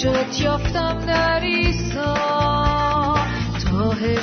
نجات یافتم در عیسی تاهر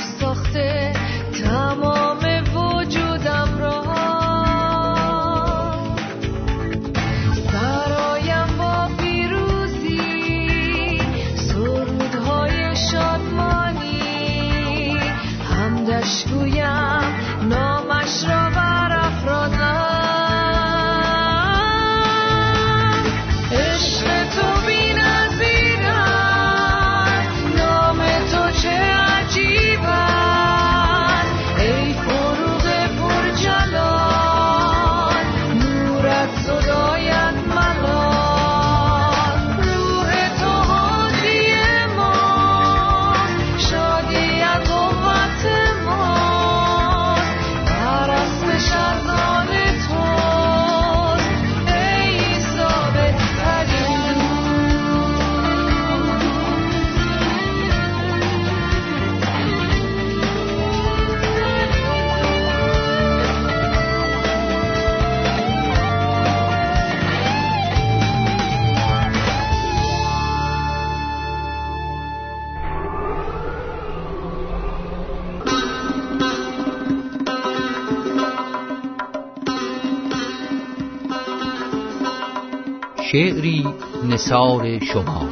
شعری نثار شما.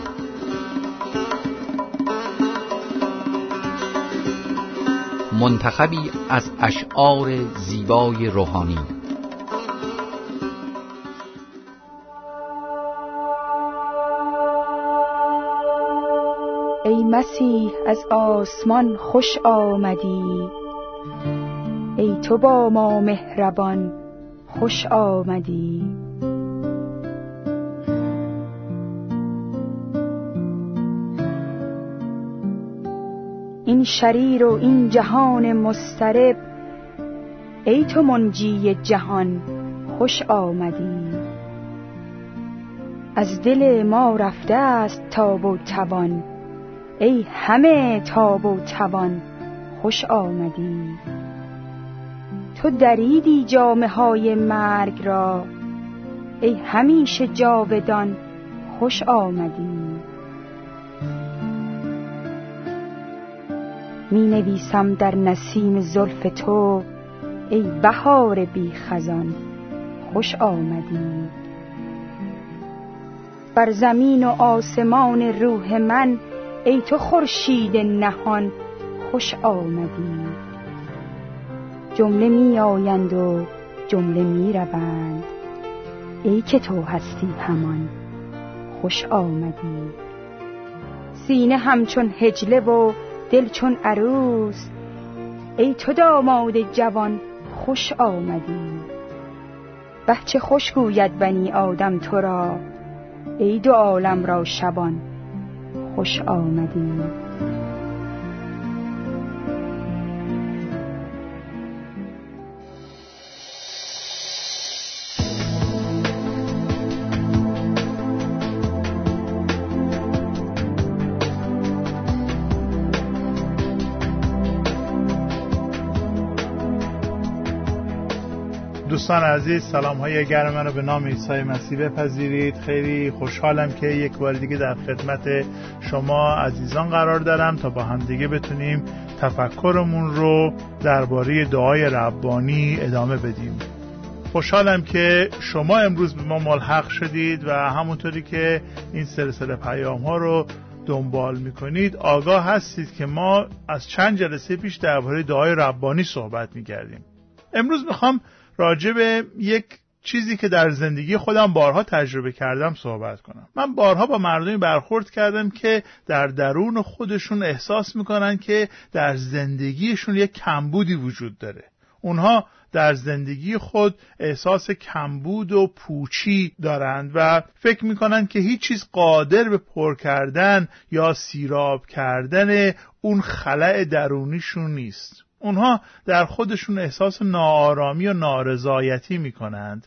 منتخبی از اشعار زیبای روحانی. ای مسیح از آسمان خوش آمدی. ای تو با ما مهربان خوش آمدی. شریر و این جهان مسترب ای تو منجی جهان خوش آمدی. از دل ما رفته است تاب و توان ای همه تاب و توان خوش آمدی. تو دریدی جامه های مرگ را ای همیشه جاودان خوش آمدی. می نویسم در نسیم زلف تو ای بهار بی خزان خوش آمدی. بر زمین و آسمان روح من ای تو خورشید نهان خوش آمدی. جمله می آیند و جمله می روند ای که تو هستی همان خوش آمدی. سینه همچون هجله و دل چون عروس ای تو داماد جوان خوش آمدی. بچه خوش گوید بنی آدم تو را ای دو عالم را شبان خوش آمدی. دوستان عزیز سلام های گرم من رو به نام عیسی مسیح بپذیرید. خیلی خوشحالم که یک بار دیگه در خدمت شما عزیزان قرار دارم تا با هم دیگه بتونیم تفکرمون رو درباره دعای ربانی ادامه بدیم. خوشحالم که شما امروز به ما ملحق شدید و همونطوری که این سلسله پیام ها رو دنبال می‌کنید آگاه هستید که ما از چند جلسه پیش درباره دعای ربانی صحبت می‌کردیم. امروز می‌خوام راجع به یک چیزی که در زندگی خودم بارها تجربه کردم صحبت کنم. من بارها با مردمی برخورد کردم که در درون خودشون احساس می‌کنن که در زندگیشون یک کمبودی وجود داره. اونها در زندگی خود احساس کمبود و پوچی دارند و فکر می‌کنند که هیچ چیز قادر به پر کردن یا سیراب کردن اون خلع درونیشون نیست. اونها در خودشون احساس ناآرامی و نارضایتی می‌کنند.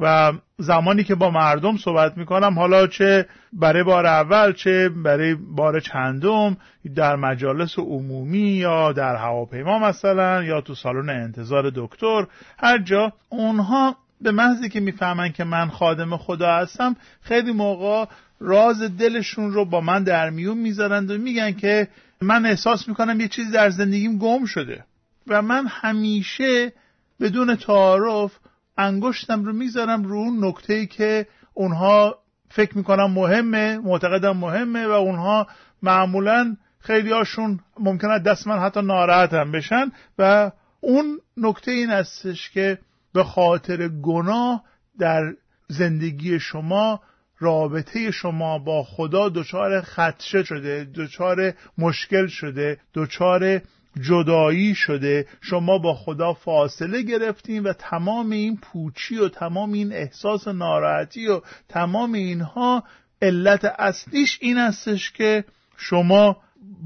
و زمانی که با مردم صحبت می‌کنم حالا چه برای بار اول چه برای بار چندم در مجالس عمومی یا در هواپیما مثلا یا تو سالن انتظار دکتر هر جا اونها به محضی که می‌فهمن که من خادم خدا هستم خیلی موقع راز دلشون رو با من در میون می‌ذارند و میگن که من احساس می‌کنم یه چیزی در زندگیم گم شده و من همیشه بدون تعارف انگشتم رو می‌ذارم رو اون نکته که اونها فکر می‌کنم مهمه معتقدم مهمه و اونها معمولا خیلی هاشون ممکنه دست من حتی ناراحت هم بشن و اون نکته این هستش که به خاطر گناه در زندگی شما رابطه شما با خدا دچار خدشه شده دچار مشکل شده دچار جدایی شده. شما با خدا فاصله گرفتین و تمام این پوچی و تمام این احساس ناراحتی و تمام اینها علت اصلیش این استش که شما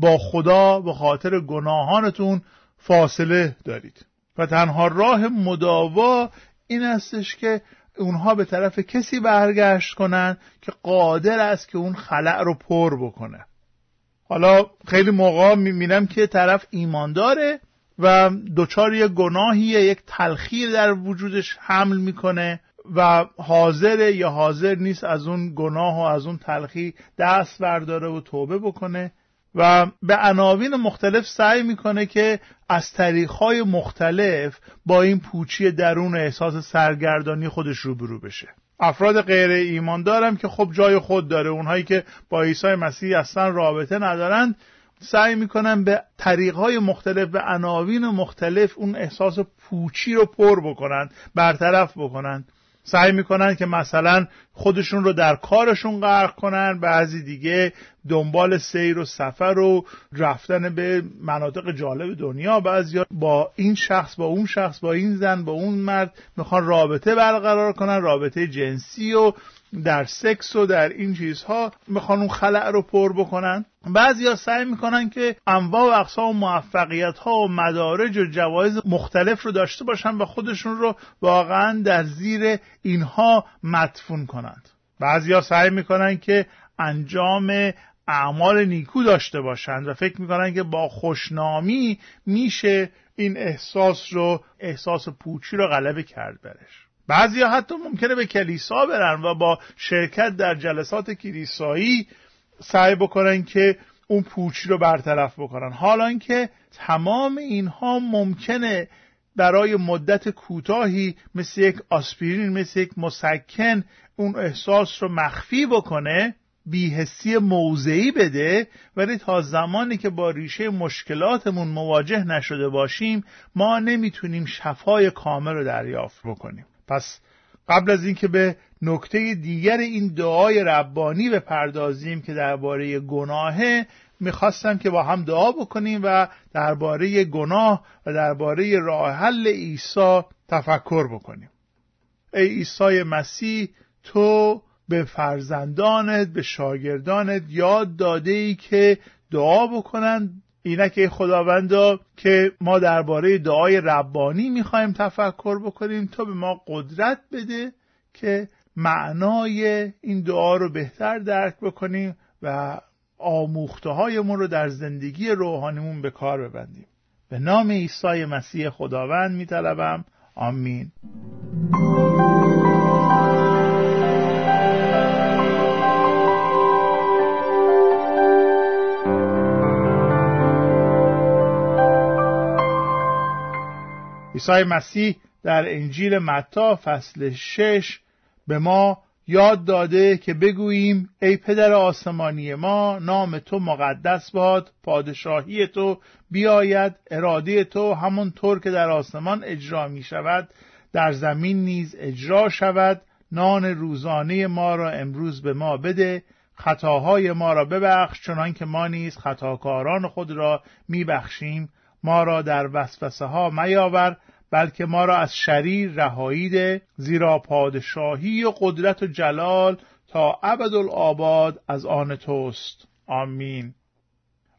با خدا به خاطر گناهانتون فاصله دارید. و تنها راه مداوا این استش که اونها به طرف کسی برگشت کنند که قادر است که اون خلع رو پر بکنه. حالا خیلی موقع می‌بینم که طرف ایمان داره و دچار یک گناهیه یک تلخیر در وجودش حمل می‌کنه و حاضر یا حاضر نیست از اون گناه و از اون تلخی دست برداره و توبه بکنه. و به عناوین مختلف سعی می‌کنه که از طریقهای مختلف با این پوچی درون احساس سرگردانی خودش روبرو بشه. افراد غیر ایمان دارم که خب جای خود داره اونهایی که با عیسی مسیح اصلا رابطه ندارند سعی می‌کنن به طریقهای مختلف به عناوین مختلف اون احساس پوچی رو پر بکنن برطرف بکنن سعی می‌کنن که مثلا خودشون رو در کارشون غرق کنن بعضی دیگه دنبال سیر و سفر و رفتن به مناطق جالب دنیا بعضی با این شخص با اون شخص با این زن با اون مرد می‌خوان رابطه برقرار کنن رابطه جنسی و در سکس و در این چیزها می‌خوان اون خلع رو پر بکنن. بعضی ها سعی می‌کنن که انواع و اقسام موفقیت ها و مدارج و جوایز مختلف رو داشته باشن و خودشون رو واقعا در زیر اینها مدفون کنند. بعضی ها سعی می‌کنن که انجام اعمال نیکو داشته باشند و فکر می‌کنن که با خوشنامی میشه این احساس رو احساس پوچی رو غلبه کرد برش. بعضی حتی ممکنه به کلیسا برن و با شرکت در جلسات کلیسایی سعی بکنن که اون پوچی رو برطرف بکنن. حالا که تمام اینها ممکنه برای مدت کوتاهی مثل یک آسپرین مثل یک مسکن اون احساس رو مخفی بکنه بیهسی موضعی بده ولی تا زمانی که با ریشه مشکلاتمون مواجه نشده باشیم ما نمی‌تونیم شفای کامل رو دریافت بکنیم. پس قبل از اینکه به نکته دیگر این دعای ربانی بپردازیم که درباره گناهه می‌خواستم که با هم دعا بکنیم و درباره گناه و درباره راه حل عیسی تفکر بکنیم. ای عیسی مسیح تو به فرزندانت به شاگردانت یاد داده ای که دعا بکنند اینک خداوندا که ما درباره دعای ربانی می‌خوایم تفکر بکنیم تو به ما قدرت بده که معنای این دعا رو بهتر درک بکنیم و آموخته هایمون رو در زندگی روحانیمون به کار ببندیم. به نام عیسی مسیح خداوند میطلبم. آمین. عیسی مسیح در انجیل متا فصل شش به ما یاد داده که بگوییم ای پدر آسمانی ما نام تو مقدس باد پادشاهی تو بیاید اراده تو همونطور که در آسمان اجرا می شود در زمین نیز اجرا شود نان روزانه ما را امروز به ما بده خطاهای ما را ببخش چنان که ما نیز خطاکاران خود را میبخشیم ما را در وسوسه ها میاور بلکه ما را از شریر رهایی ده زیرا پادشاهی و قدرت و جلال تا ابدالآباد از آن توست. آمین.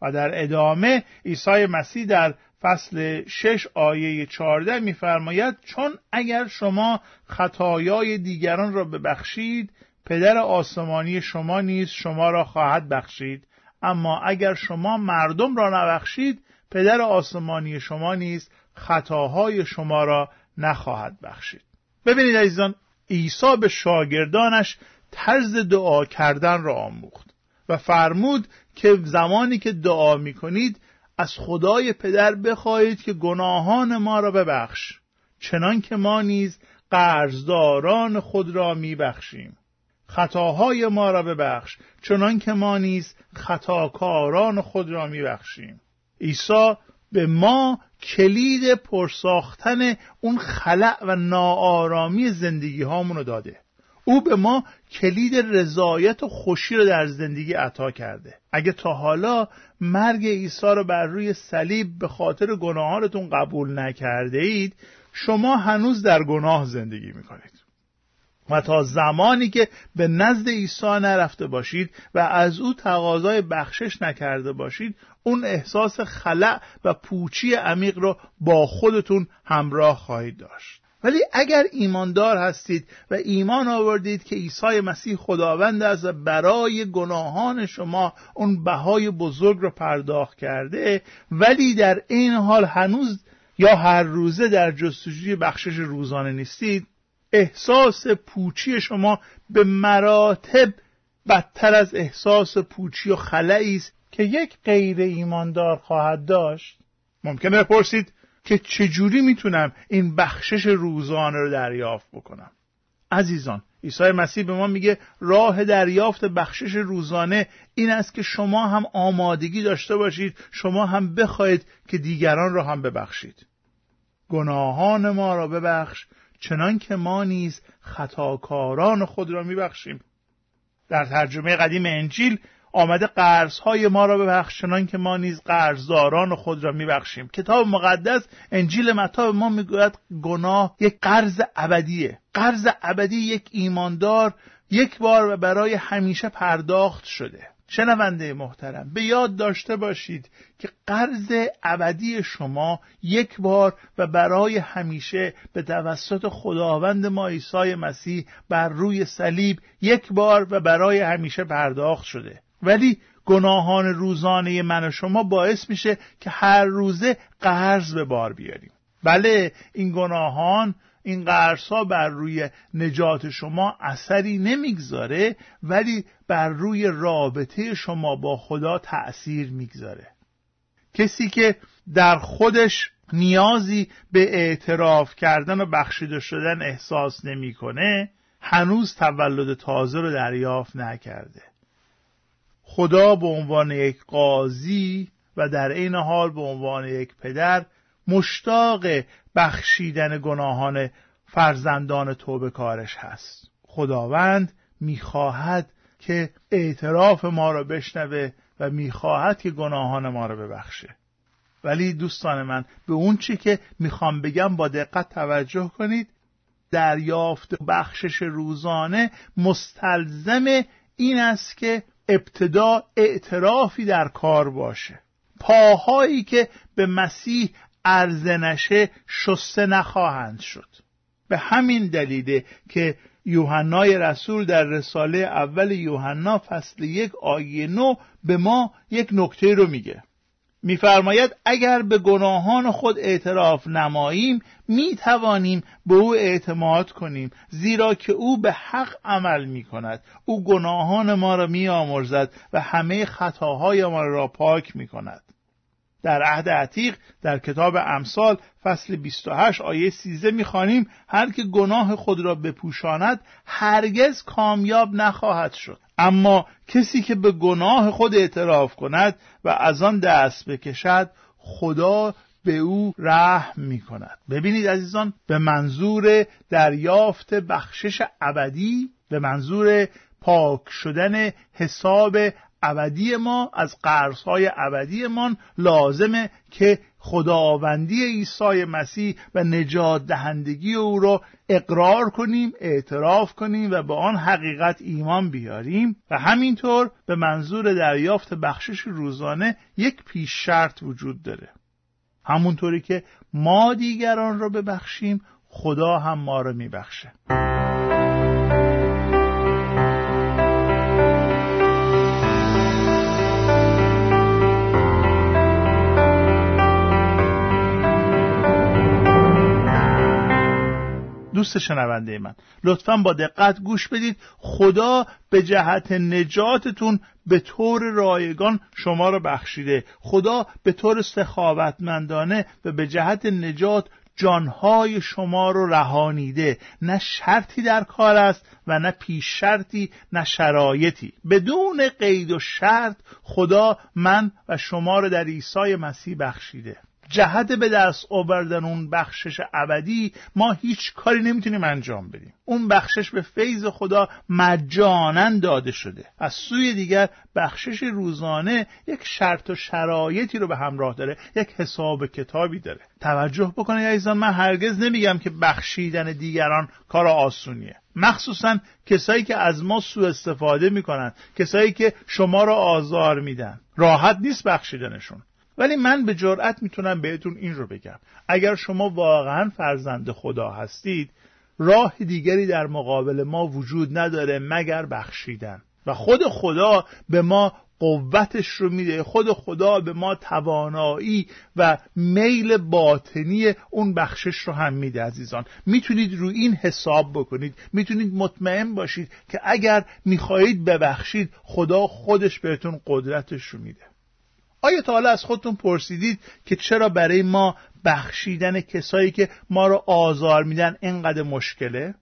و در ادامه عیسی مسیح در فصل شش آیه چارده میفرماید چون اگر شما خطایای دیگران را ببخشید پدر آسمانی شما نیز شما را خواهد بخشید. اما اگر شما مردم را نبخشید پدر آسمانی شما نیز خطاهای شما را نخواهد بخشید. ببینید عزیزان عیسی به شاگردانش طرز دعا کردن را آموخت و فرمود که زمانی که دعا می کنید از خدای پدر بخواهید که گناهان ما را ببخش چنان که ما نیز قرضداران خود را میبخشیم. خطاهای ما را ببخش چنان که ما نیز خطاکاران خود را میبخشیم. عیسی به ما کلید پرساختن اون خلع و ناآرامی زندگی هامونو داده. او به ما کلید رضایت و خوشی رو در زندگی عطا کرده. اگه تا حالا مرگ عیسی رو بر روی صلیب به خاطر گناهانتون قبول نکرده اید شما هنوز در گناه زندگی می‌کنید. و تا زمانی که به نزد عیسی نرفته باشید و از او تقاضای بخشش نکرده باشید اون احساس خلع و پوچی عمیق رو با خودتون همراه خواهید داشت. ولی اگر ایماندار هستید و ایمان آوردید که عیسی مسیح خداوند و برای گناهان شما اون بهای بزرگ رو پرداخت کرده ولی در این حال هنوز یا هر روزه در جستجوی بخشش روزانه نیستید احساس پوچی شما به مراتب بدتر از احساس پوچی و خلایی است که یک غیر ایماندار خواهد داشت ممکنه بپرسید که چجوری می‌تونم این بخشش روزانه رو دریافت بکنم؟ عزیزان عیسی مسیح به ما میگه راه دریافت بخشش روزانه این است که شما هم آمادگی داشته باشید شما هم بخواهید که دیگران را هم ببخشید. گناهان ما را ببخش چنان که ما نیز خطاکاران خود را میبخشیم. در ترجمه قدیم انجیل آمده قرضهای ما را ببخش چنان که ما نیز قرضداران خود را میبخشیم. کتاب مقدس انجیل متا ما می‌گوید گناه یک قرض ابدیه. قرض ابدی یک ایماندار یک بار و برای همیشه پرداخت شده. شنونده محترم به یاد داشته باشید که قرض ابدی شما یک بار و برای همیشه به توسط خداوند ما عیسی مسیح بر روی صلیب یک بار و برای همیشه پرداخت شده. ولی گناهان روزانه من و شما باعث میشه که هر روزه قرض به بار بیاریم. بله این گناهان این ها بر روی نجات شما اثری نمی‌گذاره ولی بر روی رابطه شما با خدا تأثیر می‌گذاره. کسی که در خودش نیازی به اعتراف کردن و بخشیده شدن احساس نمی‌کنه هنوز تولد تازه رو دریافت نکرده. خدا به عنوان یک قاضی و در عین حال به عنوان یک پدر مشتاق بخشیدن گناهان فرزندان توبه کارش هست. خداوند می‌خواهد که اعتراف ما را بشنوه و می‌خواهد که گناهان ما را ببخشه. ولی دوستان من به اون چی که می‌خوام بگم با دقت توجه کنید دریافت بخشش روزانه مستلزم این است که ابتدا اعترافی در کار باشه. پاهایی که به مسیح عرضه نشه شسته نخواهند شد. به همین دلیله که یوحنای رسول در رساله اول یوحنا فصل یک آیه نو به ما یک نکته رو میگه. میفرماید اگر به گناهان خود اعتراف نماییم می توانیم به او اعتماد کنیم زیرا که او به حق عمل می کند او گناهان ما را می آمرزد و همه خطاهای ما را پاک می کند در عهد عتیق در کتاب امثال فصل 28 آیه 13 می‌خوانیم هر که گناه خود را بپوشاند هرگز کامیاب نخواهد شد. اما کسی که به گناه خود اعتراف کند و از آن دست بکشد خدا به او رحم می کند ببینید عزیزان به منظور دریافت بخشش ابدی به منظور پاک شدن حساب ابدی ما از قرضهای ابدیمان لازمه که خداوندی عیسی مسیح و نجات دهندگی او را اقرار کنیم اعتراف کنیم و به آن حقیقت ایمان بیاریم. و همینطور به منظور دریافت بخشش روزانه یک پیش شرط وجود داره. همونطوری که ما دیگران را ببخشیم خدا هم ما را میبخشه. دوست شنونده من. لطفا با دقت گوش بدید. خدا به جهت نجاتتون به طور رایگان شما را بخشیده. خدا به طور سخاوتمندانه و به جهت نجات جانهای شما رو رهانیده. نه شرطی در کار است و نه پیش شرطی نه شرایطی. بدون قید و شرط خدا من و شما رو در عیسی مسیح بخشیده. جهت به دست آوردن اون بخشش ابدی ما هیچ کاری نمی‌تونیم انجام بدیم. اون بخشش به فیض خدا مجانا داده شده. از سوی دیگر بخشش روزانه یک شرط و شرایطی رو به همراه داره یک حساب کتابی داره. توجه بکنید عزیزان من هرگز نمیگم که بخشیدن دیگران کار آسونیه. مخصوصا کسایی که از ما سوء استفاده می‌کنن کسایی که شما را آزار میدن. راحت نیست بخشیدنشون. ولی من به جرأت می‌تونم بهتون این رو بگم. اگر شما واقعا فرزند خدا هستید راه دیگری در مقابل ما وجود نداره مگر بخشیدن. و خود خدا به ما قوتش رو میده. خود خدا به ما توانایی و میل باطنی اون بخشش رو هم میده عزیزان. می‌تونید رو این حساب بکنید. می‌تونید مطمئن باشید که اگر می‌خواهید ببخشید خدا خودش بهتون قدرتش رو میده. آیا تا حالا از خودتون پرسیدید که چرا برای ما بخشیدن کسایی که ما رو آزار میدن اینقدر مشکله؟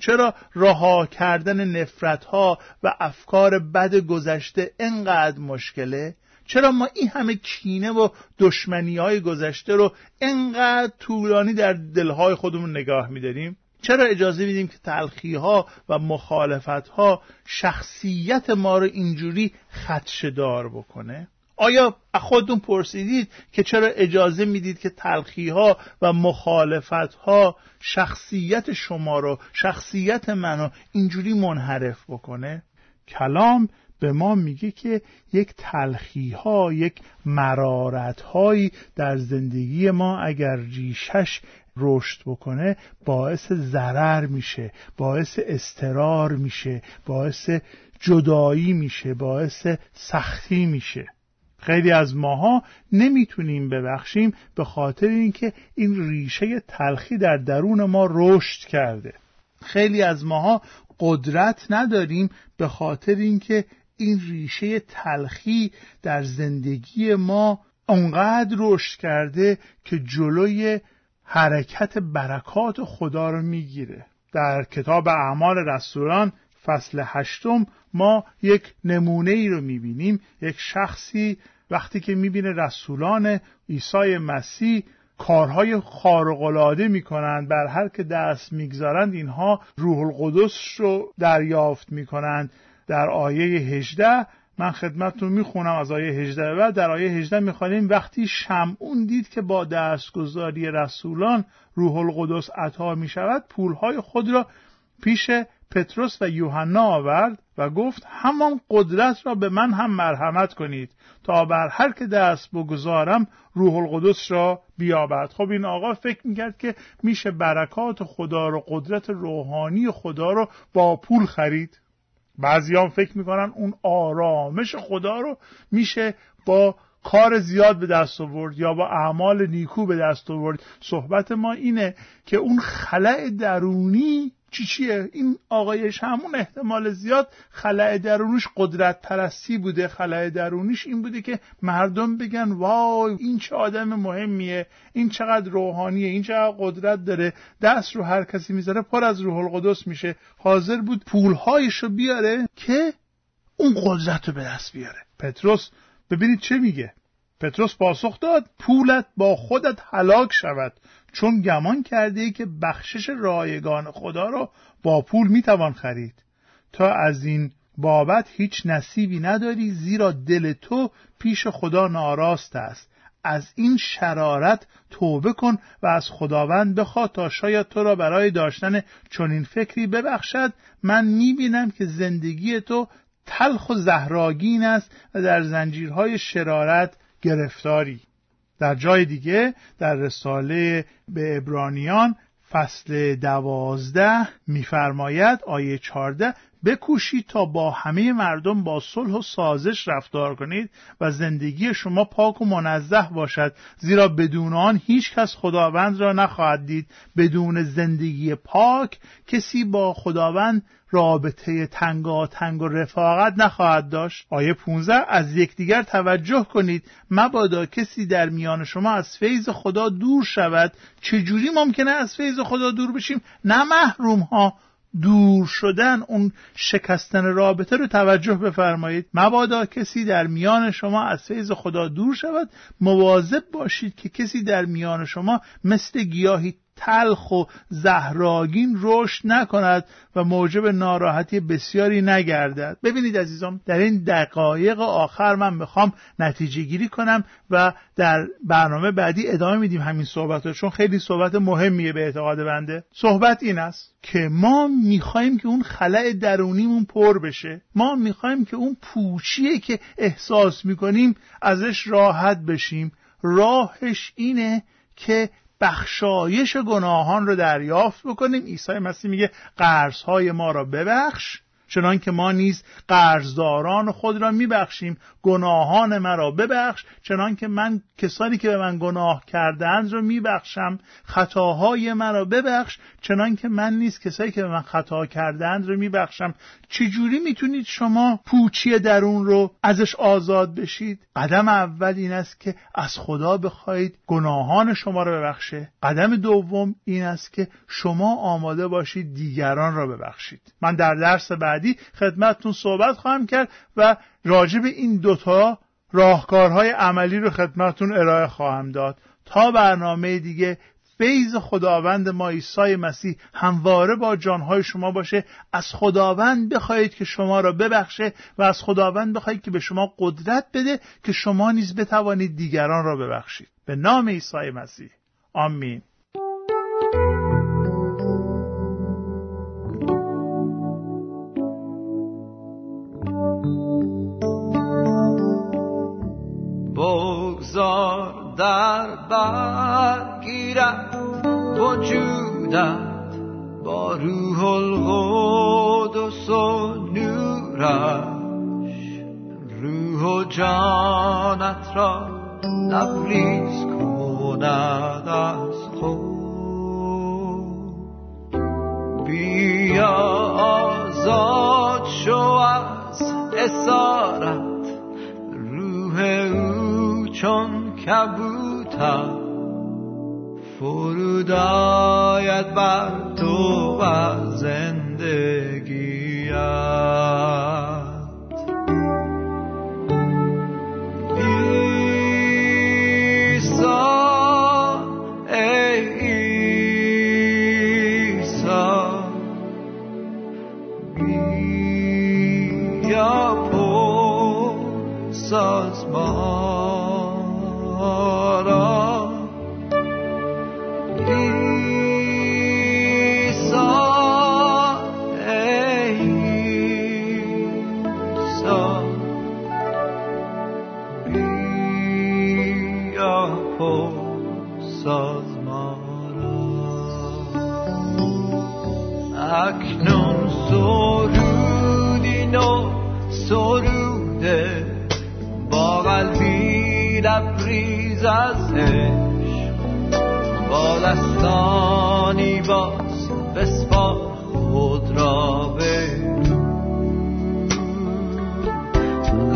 چرا رها کردن نفرت ها و افکار بد گذشته اینقدر مشکله؟ چرا ما این همه کینه و دشمنی های گذشته رو اینقدر طولانی در دلهای خودمون نگاه میداریم؟ چرا اجازه میدیم که تلخی ها و مخالفت ها شخصیت ما رو اینجوری خدشدار بکنه؟ آیا خودتون پرسیدید که چرا اجازه می‌دید که تلخی ها و مخالفت ها شخصیت شما رو شخصیت منو اینجوری منحرف بکنه؟ کلام به ما میگه که یک تلخی ها یک مرارت هایی در زندگی ما اگر ریشش رشد بکنه باعث ضرر میشه باعث استرار میشه باعث جدایی میشه باعث سختی میشه. خیلی از ماها نمی‌تونیم ببخشیم به خاطر اینکه این ریشه تلخی در درون ما رشد کرده. خیلی از ماها قدرت نداریم به خاطر اینکه این ریشه تلخی در زندگی ما انقدر رشد کرده که جلوی حرکت برکات خدا رو می‌گیره. در کتاب اعمال رسولان فصل هشتم ما یک نمونه ای رو می‌بینیم یک شخصی وقتی که می‌بینه رسولان عیسی مسیح کارهای خارق‌العاده می‌کنند بر هر که دست می‌گذارند اینها روح القدس رو دریافت می‌کنند. در آیه 18 من خدمتتون می‌خونم از آیه 18 و در آیه 18 می‌خوانیم وقتی شمعون دید که با دستگذاری رسولان روح القدس عطا می‌شود پولهای خود را پیش پتروس و یوحنا آورد و گفت همان قدرت را به من هم مرحمت کنید تا بر هر که دست بگذارم روح القدس را بیابد. خب این آقا فکر می‌کرد که میشه برکات خدا رو قدرت روحانی خدا رو با پول خرید. بعضی فکر می‌کنن اون آرامش خدا رو میشه با کار زیاد به دست آورد یا با اعمال نیکو به دست آورد. صحبت ما اینه که اون خلع درونی چی چیه؟ این آقایش همون احتمال زیاد خلع درونش قدرت پرستی بوده. خلع درونیش این بوده که مردم بگن وای این چه آدم مهمیه این چقدر روحانیه این چقدر قدرت داره دست رو هر کسی می‌ذاره پر از روح القدس میشه حاضر بود پولهایش رو بیاره که اون قدرت رو به دست بیاره. پتروس ببینید چه میگه؟ پتروس پاسخ داد پولت با خودت هلاک شود. چون گمان کرده ای که بخشش رایگان خدا را با پول می‌توان خرید. تا از این بابت هیچ نصیبی نداری زیرا دل تو پیش خدا ناراست است. از این شرارت توبه کن و از خداوند بخوا تا شاید تو را برای داشتن چنین فکری ببخشد. من می‌بینم که زندگی تو تلخ و زهراگین است و در زنجیرهای شرارت گرفتاری. در جای دیگه در رساله به ابرانیان فصل دوازده میفرماید آیه چارده بکوشید تا با همه مردم با صلح و سازش رفتار کنید و زندگی شما پاک و منزه باشد زیرا بدون آن هیچ کس خداوند را نخواهد دید. بدون زندگی پاک کسی با خداوند رابطه تنگاتنگ و رفاقت نخواهد داشت. آیه 15 از یکدیگر توجه کنید. مبادا کسی در میان شما از فیض خدا دور شود. چجوری ممکنه از فیض خدا دور بشیم؟ نه محروم ها دور شدن اون شکستن رابطه رو توجه بفرمایید. مبادا کسی در میان شما از فیض خدا دور شود مواظب باشید که کسی در میان شما مثل گیاهی تلخ و زهراگین رشد نکند و موجب ناراحتی بسیاری نگردد. ببینید عزیزان در این دقایق آخر من می‌خوام نتیجه گیری کنم و در برنامه بعدی ادامه میدیم همین صحبت چون خیلی صحبت مهمیه به اعتقاد بنده. صحبت این است که ما می‌خوایم که اون خلع درونیمون پر بشه. ما می‌خوایم که اون پوچیه که احساس می‌کنیم ازش راحت بشیم. راهش اینه که بخشایش گناهان رو دریافت بکنیم. عیسی مسیح میگه قرضهای ما را ببخش. چنان که ما نیز قرضداران خود را میبخشیم. گناهان مرا ببخش. چنان که من کسانی که به من گناه کردند را میبخشم. خطاهای مرا ببخش. چنان که من نیز کسانی که به من خطا کردند را میبخشم. چجوری می‌تونید شما پوچی درون رو ازش آزاد بشید؟ قدم اول این است که از خدا بخواهید گناهان شما را ببخشه. قدم دوم این است که شما آماده باشید دیگران را ببخشید. من در درس بعدی خدمتتون صحبت خواهم کرد و راجع به این دوتا راهکارهای عملی رو خدمتتون ارائه خواهم داد. تا برنامه دیگه فیض خداوند ما عیسی مسیح همواره با جانهای شما باشه. از خداوند بخواهید که شما را ببخشه و از خداوند بخواهید که به شما قدرت بده که شما نیز بتوانید دیگران را ببخشید. به نام عیسی مسیح. آمین. در بر گیرد وجودت با روح القدس و نورش. روح و جانت را لبریز کند از خود بیا آزاد شو از اسارت روح او چون کبوتر فرود آید بر تو و لبریز از با دستانی باز بسپار خود را بگو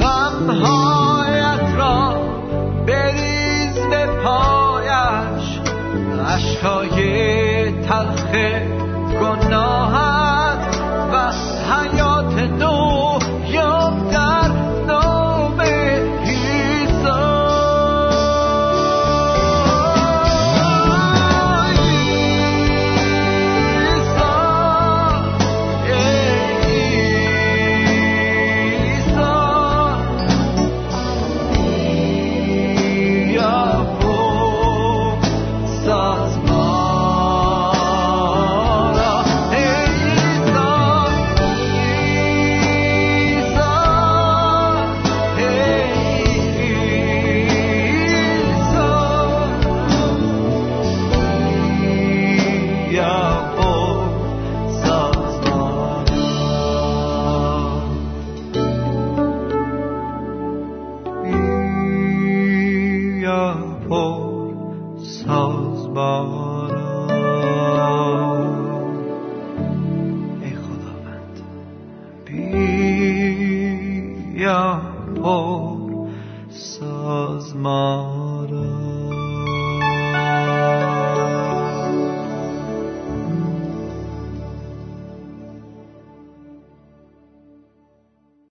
غمهایت را بریز به پایش. عشقای تلخ گناهت